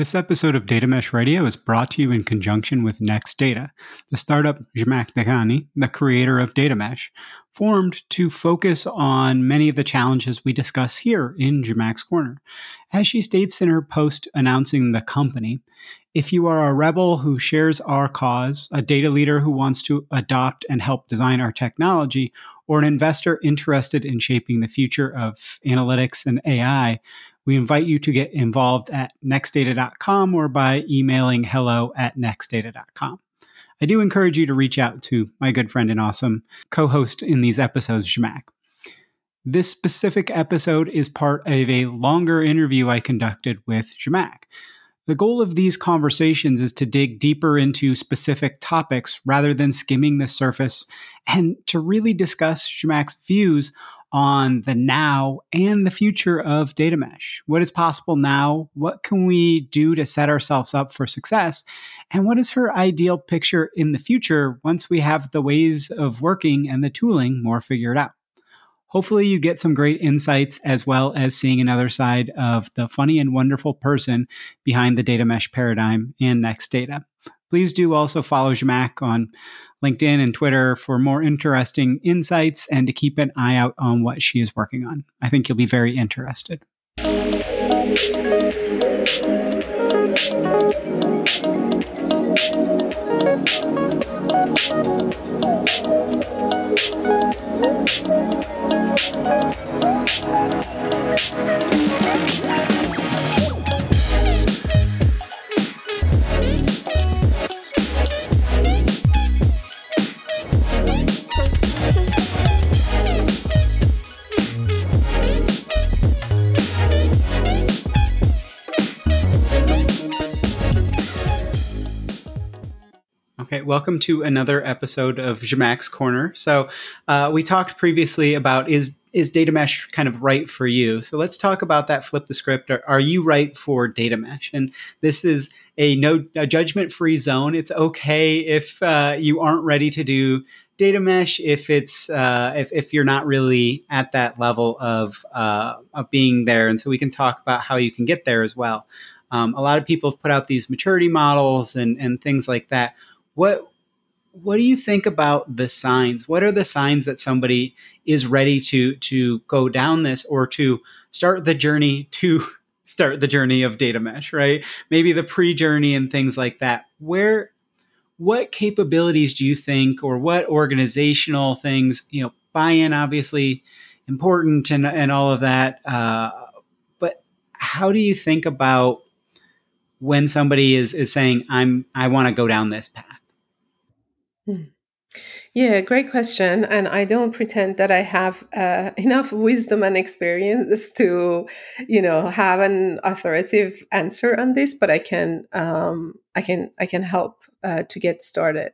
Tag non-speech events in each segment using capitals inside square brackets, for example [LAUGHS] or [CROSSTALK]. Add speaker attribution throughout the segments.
Speaker 1: This episode of Data Mesh Radio is brought to you in conjunction with Next Data, the startup Zhamak Dehghani, the creator of Data Mesh, formed to focus on many of the challenges we discuss here in Zhamak's Corner. As she states in her post announcing the company, if you are a rebel who shares our cause, a data leader who wants to adopt and help design our technology, or an investor interested in shaping the future of analytics and AI, we invite you to get involved at nextdata.com or by emailing hello at nextdata.com. I do encourage you to reach out to my good friend and awesome co host in these episodes, Zhamak. This specific episode is part of a longer interview I conducted with Zhamak. The goal of these conversations is to dig deeper into specific topics rather than skimming the surface and to really discuss Zhamak's views on the now and the future of data mesh. What is possible now? What can we do to set ourselves up for success? And what is her ideal picture in the future once we have the ways of working and the tooling more figured out? Hopefully, you get some great insights as well as seeing another side of the funny and wonderful person behind the data mesh paradigm and next data Please do also follow Zhamak on LinkedIn and Twitter for more interesting insights and to keep an eye out on what she is working on. I think you'll be very interested. Welcome to another episode of Zhamak's Corner. So, uh, we talked previously about is is data mesh kind of right for you? So let's talk about that. Flip the script. Are, are you right for data mesh? And this is a no a judgment free zone. It's okay if uh, you aren't ready to do data mesh if it's uh, if, if you're not really at that level of uh, of being there and so we can talk about how you can get there as well um, a lot of people have put out these maturity models and and things like that what what do you think about the signs? What are the signs that somebody is ready to to go down this or to start the journey [LAUGHS] to start the journey of data mesh, right? Maybe the pre-journey and things like that. Where what capabilities do you think or what organizational things, you know, buy-in obviously important and and all of that. Uh, but how do you think about when somebody is is saying I'm I want to go down this path?
Speaker 2: Hmm. Yeah, great question. And I don't pretend that I have uh, [LAUGHS] enough wisdom and experience to, you know, have an authoritative answer on this. But I can, um, I can, I can help uh, to get started.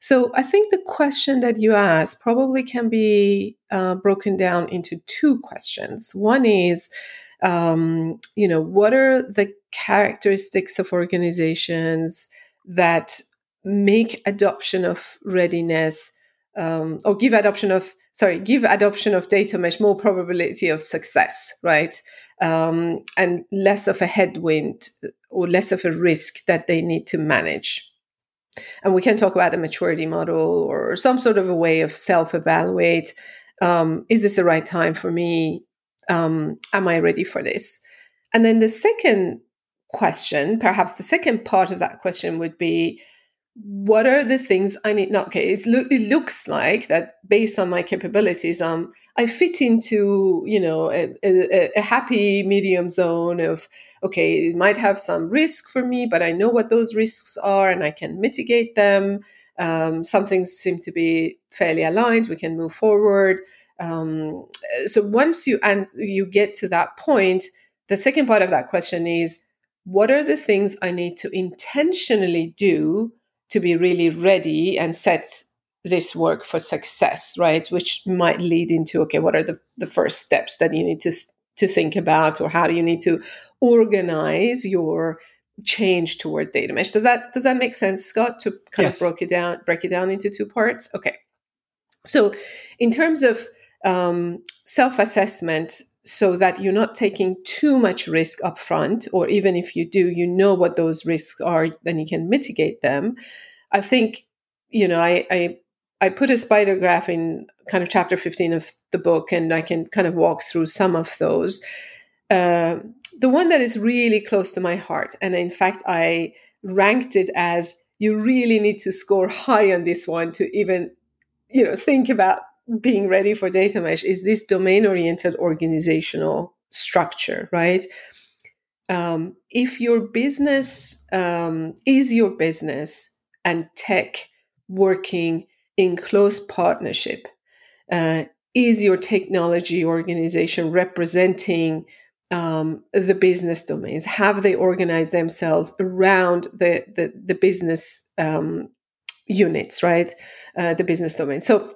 Speaker 2: So I think the question that you asked probably can be uh, broken down into two questions. One is, um, you know, what are the characteristics of organizations that make adoption of readiness um, or give adoption of sorry give adoption of data mesh more probability of success right? Um, and less of a headwind or less of a risk that they need to manage. And we can talk about a maturity model or some sort of a way of self-evaluate um, is this the right time for me? Um, am i ready for this? And then the second question perhaps the second part of that question would be what are the things I need? Not okay. Lo- it looks like that based on my capabilities, um, I fit into you know a, a, a, happy medium zone of okay. It might have some risk for me, but I know what those risks are, and I can mitigate them. Um, some things seem to be fairly aligned. We can move forward. Um, so once you and you get to that point, the second part of that question is, what are the things I need to intentionally do? To be really ready and set this work for success, right? Which might lead into okay, what are the, the first steps that you need to to think about, or how do you need to organize your change toward data mesh? Does that does that make sense, Scott? To kind yes. of break it down, break it down into two parts. Okay, so in terms of um, self assessment, so that you're not taking too much risk up front, or even if you do, you know what those risks are, then you can mitigate them. I think, you know, I, I I put a spider graph in kind of chapter 15 of the book, and I can kind of walk through some of those. Uh, the one that is really close to my heart, and in fact, I ranked it as you really need to score high on this one to even, you know, think about being ready for data mesh is this domain oriented organizational structure, right? Um, if your business um, is your business and tech working in close partnership, uh, is your technology organization representing um, the business domains? Have they organized themselves around the the, the business um, units, right? Uh, the business domain. So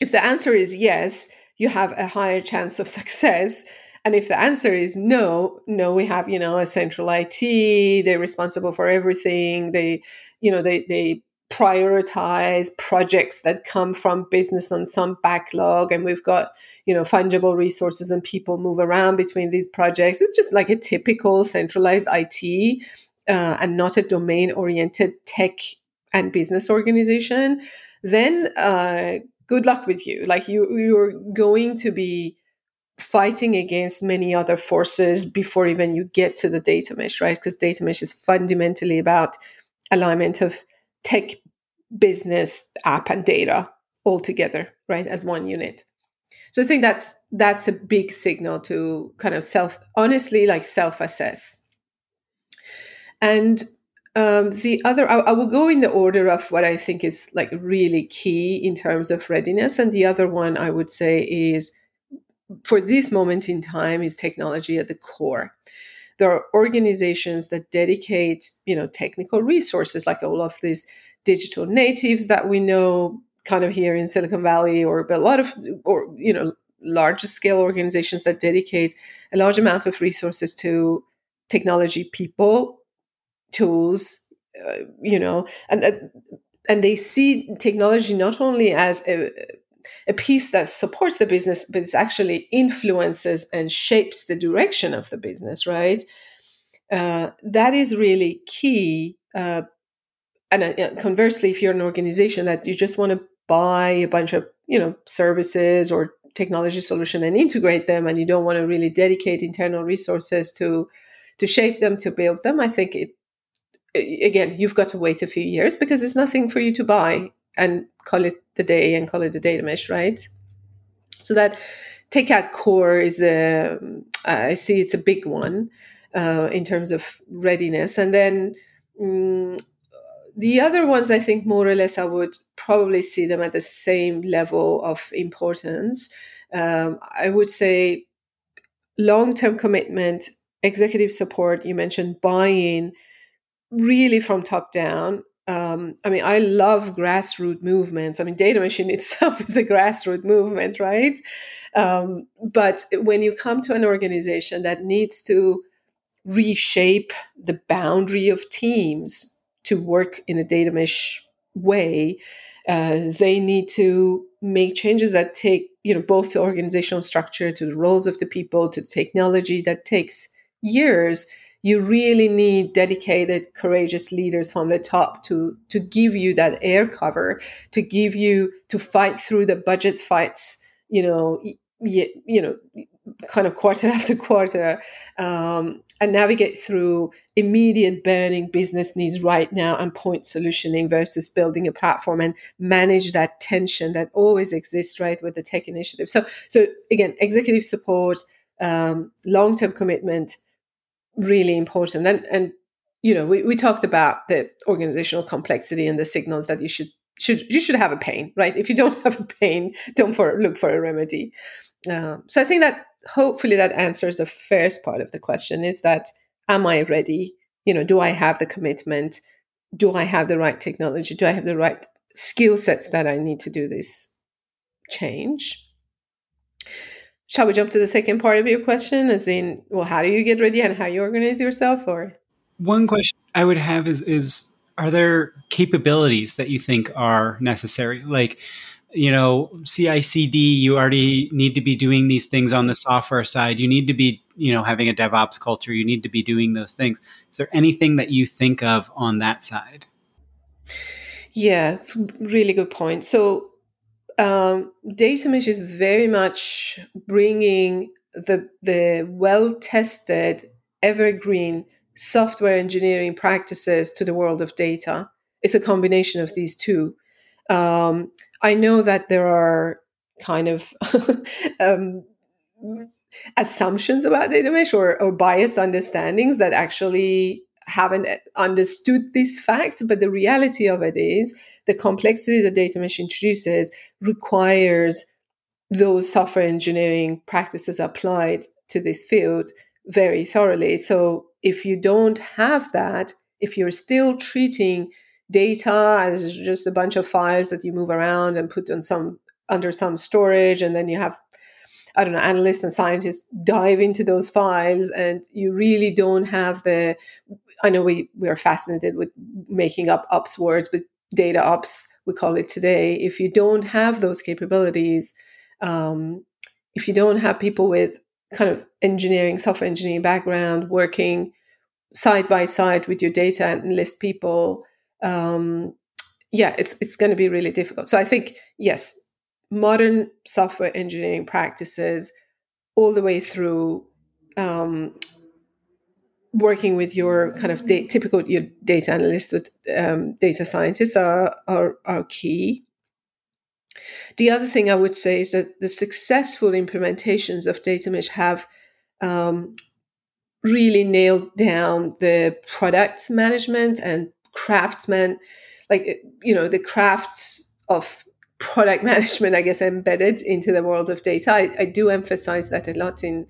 Speaker 2: if the answer is yes, you have a higher chance of [LAUGHS] success. And if the answer is no, no, we have, you know, a central IT, they're responsible for everything. They, you know, they, they prioritize projects that come from business on some backlog and we've got you know fungible resources and people move around between these projects it's just like a typical centralized it uh, and not a domain oriented tech and business organization then uh, good luck with you. Like you, you're going to be fighting against many other forces before even you get to the data mesh, right? Because data mesh is fundamentally about alignment of tech, business, app, and data all together, right, as one unit. So I think that's that's a big signal to kind of self honestly like self assess. And um, the other, I, I, will go in the order of what I think is like really key in terms of readiness. And the other one I would say is for this moment in time is technology at the core. There are organizations that dedicate, you know, technical resources like all of these digital natives that we know kind of here in Silicon Valley or a lot of, or, you know, large scale organizations that dedicate a large amount of resources to technology people tools, uh, you know, and uh, and they see technology not only as a a piece that supports the business, but it actually influences and shapes the direction of the business, right? Uh, that is really key. Uh, and uh, conversely, if you're an organization that you just want to buy a bunch of you know services or technology solution and integrate them, and you don't want to really dedicate internal resources to to shape them to build them, I think it again, you've got to wait a few years because there's nothing for you to buy and call it the day and call it the data mesh, right? So that tech at Core is a, I see it's a big one uh, in terms of readiness. And then um, the other ones, I think more or less, I would probably see them at the same level of importance. Um, I would say long term commitment, executive support, you mentioned buy-in really from top down. Um, I mean, I love grassroots movements. I mean, Data Mesh [LAUGHS] itself is a grassroots movement, right? Um, but when you come to an organization that needs to reshape the boundary of teams to work in a data mesh way, uh, they need to make changes that take, you know, both the organizational structure to the roles of the people to the technology that takes years you really need dedicated courageous leaders from the top to to give you that air cover to give you to fight through the budget fights you know you, you know kind of quarter [LAUGHS] after quarter um, and navigate through immediate burning business needs right now and point solutioning versus building a platform and manage that tension that always exists right with the tech initiative. So so again executive support um, long-term commitment really important. And and you know, we, we talked about the organizational complexity and the signals that you should should you should have a pain, right? If you don't [LAUGHS] have a pain, don't for, look for a remedy. Um, so I think that hopefully that answers the first part of the question: is that am I ready? You know, do I have the commitment? Do I have the right technology? Do I have the right skill sets that I need to do this change? Shall we jump to the second part of your question as in well how do you get ready and how you organize yourself or
Speaker 1: one question i would have is is are there capabilities that you think are necessary like you know CI/CD. You already need to be doing these things on the software side. You need to be you know having a DevOps culture. You need to be doing those things. Is there anything that you think of on that side?
Speaker 2: Yeah, it's a really good point. So um, data mesh is very much bringing the the well tested evergreen software engineering practices to the world of data. It's a combination of these two. Um, I know that there are kind of [LAUGHS] um, assumptions about data mesh or, or biased understandings that actually haven't understood these facts, but the reality of it is the complexity that data mesh introduces requires those software engineering practices applied to this field very thoroughly. So if you don't have that, if you're still treating data as just a bunch of files that you move around and put on some under some storage, and then you have I don't know, analysts and scientists dive into those files, and you really don't have the. I know we we are fascinated with making up ops words, but data ops we call it today. If you don't have those capabilities, um, if you don't have people with kind of engineering, software engineering background working side by side with your data analyst people, um, yeah, it's it's going to be really difficult. So I think yes, modern software engineering practices, all the way through um, working with your kind of da- typical your data analyst with um, data scientists are, are are key. The other thing I would say is that the successful implementations of data mesh have um, really nailed down the product management and craftsman, like you know the crafts of product [LAUGHS] management, I guess, embedded into the world of data. I, I do emphasize that a lot in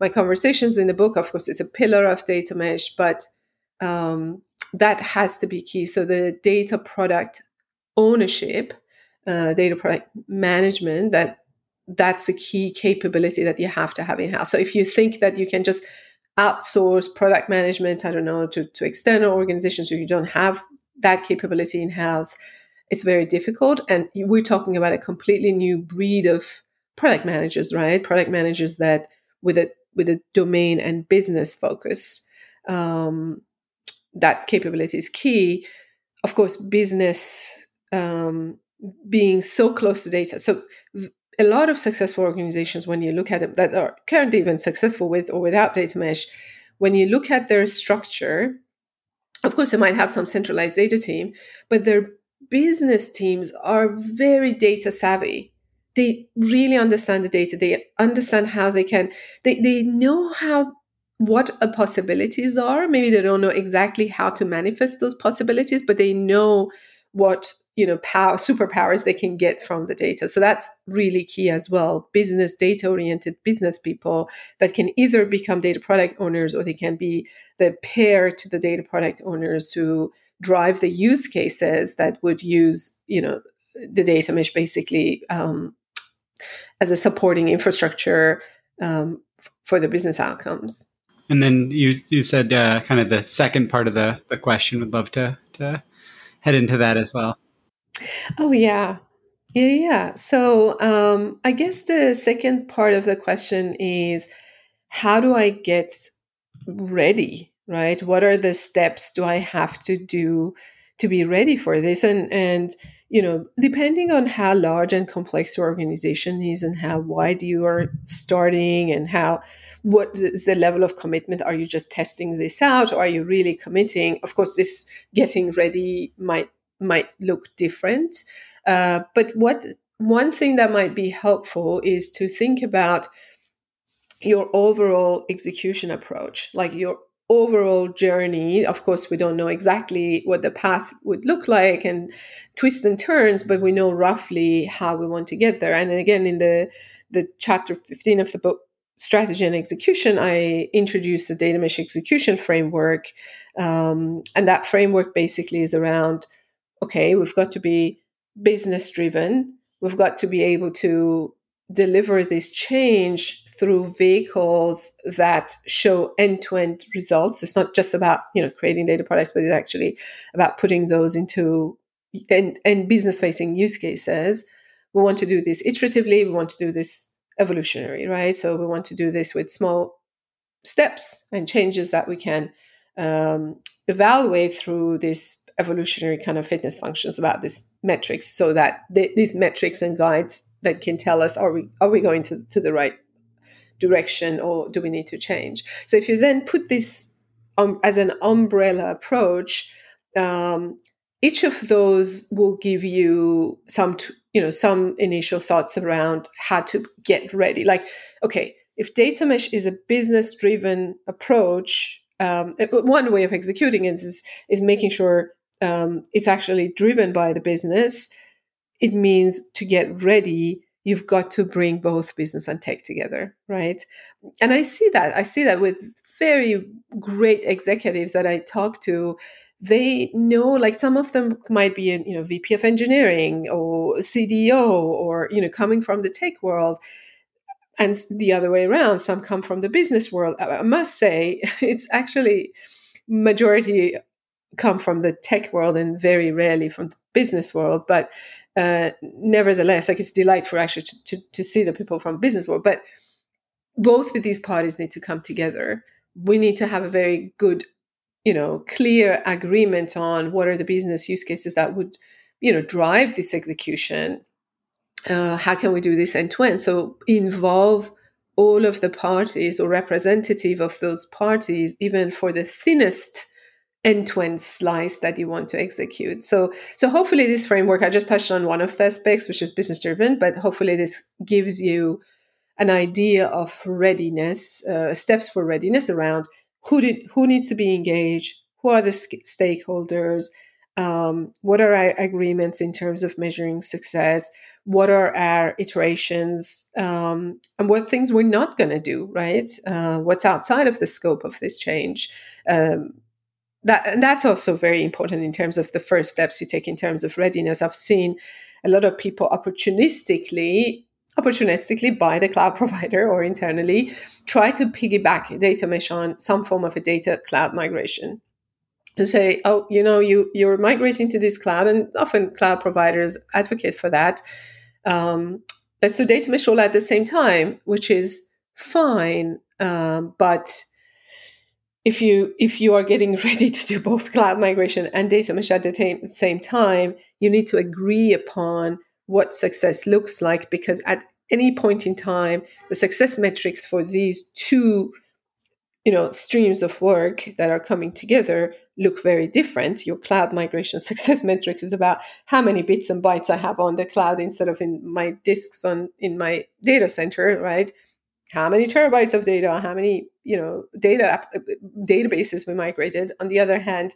Speaker 2: my conversations in the book. Of course, it's a pillar of data mesh, but um, that has to be key. So the data product ownership uh, data product management that that's a key capability that you have to have in house. So if you think that you can just outsource product management, I don't know, to, to external organizations, or you don't have that capability in house, it's very difficult. And we're talking about a completely new breed of product managers, right? Product managers that with a with a domain and business focus. Um, that capability is key. Of course, business um, being so close to data. So a lot of successful organizations, when you look at them that are currently even successful with or without data mesh, when you look at their structure, of course they might have some centralized data team, but their business teams are very data savvy. They really understand the data. They understand how they can, they, they know how what a possibilities are. Maybe they don't know exactly how to manifest those possibilities, but they know what you know power superpowers they can get from the data so that's really key as well business data oriented business people that can either become data product owners or they can be the pair to the data product owners to drive the use cases that would use you know the data mesh basically um, as a supporting infrastructure um, f- for the business outcomes
Speaker 1: and then you you said uh, kind of the second part of the the question would love to to head into that as well.
Speaker 2: Oh, yeah. Yeah, yeah. So um, I guess the second part of the question is how do I get ready, right? What are the steps do I have to do to be ready for this? And, and, you know, depending on how large and complex your organization is and how wide you are starting and how, what is the level of commitment? Are you just testing this out or are you really committing? Of course, this getting ready might, might look different. Uh, but what, one thing that might be helpful is to think about your overall execution approach, like your overall journey. Of course we don't know exactly what the path would look like and twists and turns but we know roughly how we want to get there. And again in the the chapter 15 of the book strategy and execution i introduced the data mesh execution framework um, and that framework basically is around okay we've got to be business driven we've got to be able to deliver this change through vehicles that show end-to-end results. It's not just about you know creating data products but it's actually about putting those into and, and business facing use cases. We want to do this iteratively, we want to do this evolutionary, right? So we want to do this with small steps and changes that we can um, evaluate through this evolutionary kind of fitness functions about these metrics so that these metrics and guides that can tell us are we are we going to, to the right direction or do we need to change? So if you then put this um, as an umbrella approach um, each of those will give you some t- you know some initial thoughts around how to get ready. Like okay if data mesh is a business driven approach um, one way of executing it is is making sure um, it's actually driven by the business, it means to get ready, you've got to bring both business and tech together, right? And I see that. I see that with very great executives that I talk to. They know, like some of them might be, in, you know, VP of engineering or CDO or you know, coming from the tech world, and the other way around. Some come from the business world. I must say, [LAUGHS] it's actually majority come from the tech world and very rarely from the business world. But uh, nevertheless, like it's delightful actually to, to, to see the people from business world. But both of these parties need to come together. We need to have a very good, you know, clear agreement on what are the business use cases that would, you know, drive this execution. Uh, how can we do this end to end? So involve all of the parties or representative of those parties, even for the thinnest end-to-end slice that you want to execute. So so hopefully this framework, I just touched on one of the aspects, which is business driven, but hopefully this gives you an idea of readiness, uh, steps for readiness around who did who needs to be engaged, who are the stakeholders, um, what are our agreements in terms of measuring success, what are our iterations, um, and what things we're not going to do, right? Uh, what's outside of the scope of this change. Um, that and that's also very important in terms of the first steps you take in terms of readiness. I've seen a lot of people opportunistically opportunistically buy the cloud [LAUGHS] provider or internally try to piggyback data mesh on some form of a data cloud migration to say oh you know you you're migrating to this cloud and often cloud providers advocate for that um, let's do data mesh all at the same time which is fine um, but if you if you are getting [LAUGHS] ready to do both cloud migration and data mesh at the t- same time you need to agree upon what success looks like because at any point in time the success metrics for these two you know streams of work that are coming together look very different. Your cloud migration [LAUGHS] success metrics is about how many bits and bytes i have on the cloud instead of in my disks on in my data center right how many terabytes of data, how many you know data databases we migrated. On the other hand,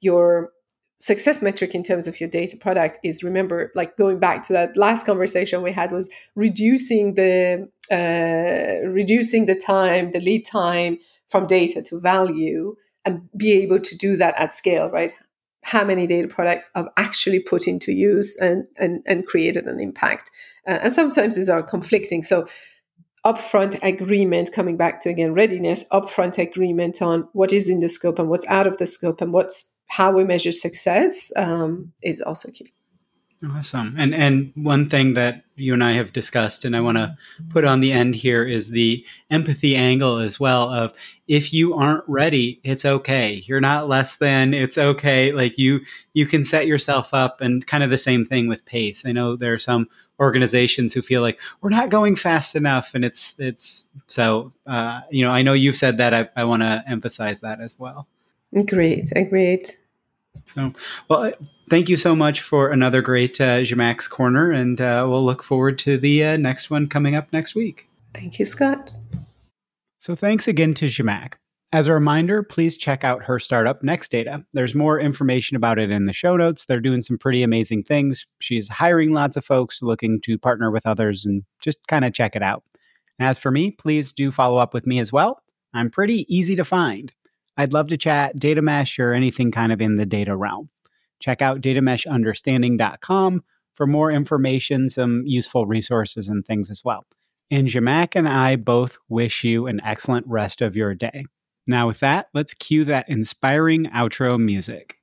Speaker 2: your success metric in terms of your data product is remember like going back to that last conversation we had was reducing the uh, reducing the time the lead time from data to value and be able to do that at scale right? How many data products have actually put into use and and, and created an impact. Uh, and sometimes these are conflicting. So upfront agreement, coming back to again readiness, upfront agreement on what is in the scope and what's out of the scope and what's how we measure success um, is also key.
Speaker 1: Awesome. And and one thing that you and I have discussed and I want to put on the end here is the empathy angle as well of if you aren't ready, it's okay. You're not less than, it's okay. Like you you can set yourself up and kind of the same thing with pace. I know there are some organizations who feel like we're not going fast enough and it's it's so uh, you know, I know you've said that I, I want to emphasize that as well.
Speaker 2: Great. Agreed.
Speaker 1: So, well, thank you so much for another great uh, Corner, and uh, we'll look forward to the uh, next one coming up next week.
Speaker 2: Thank you, Scott.
Speaker 1: So, thanks again to Zhamak. As a reminder, please check out her startup, Next Data. There's more information about it in the show notes. They're doing some pretty amazing things. She's hiring lots of folks looking to partner with others and just kind of check it out. As for me, please do follow up with me as well. I'm pretty easy to find. I'd love to chat data mesh or anything kind of in the data realm. Check out datameshunderstanding.com for more information, some useful resources and things as well. And Zhamak and I both wish you an excellent rest of your day. Now, with that, let's cue that inspiring outro music.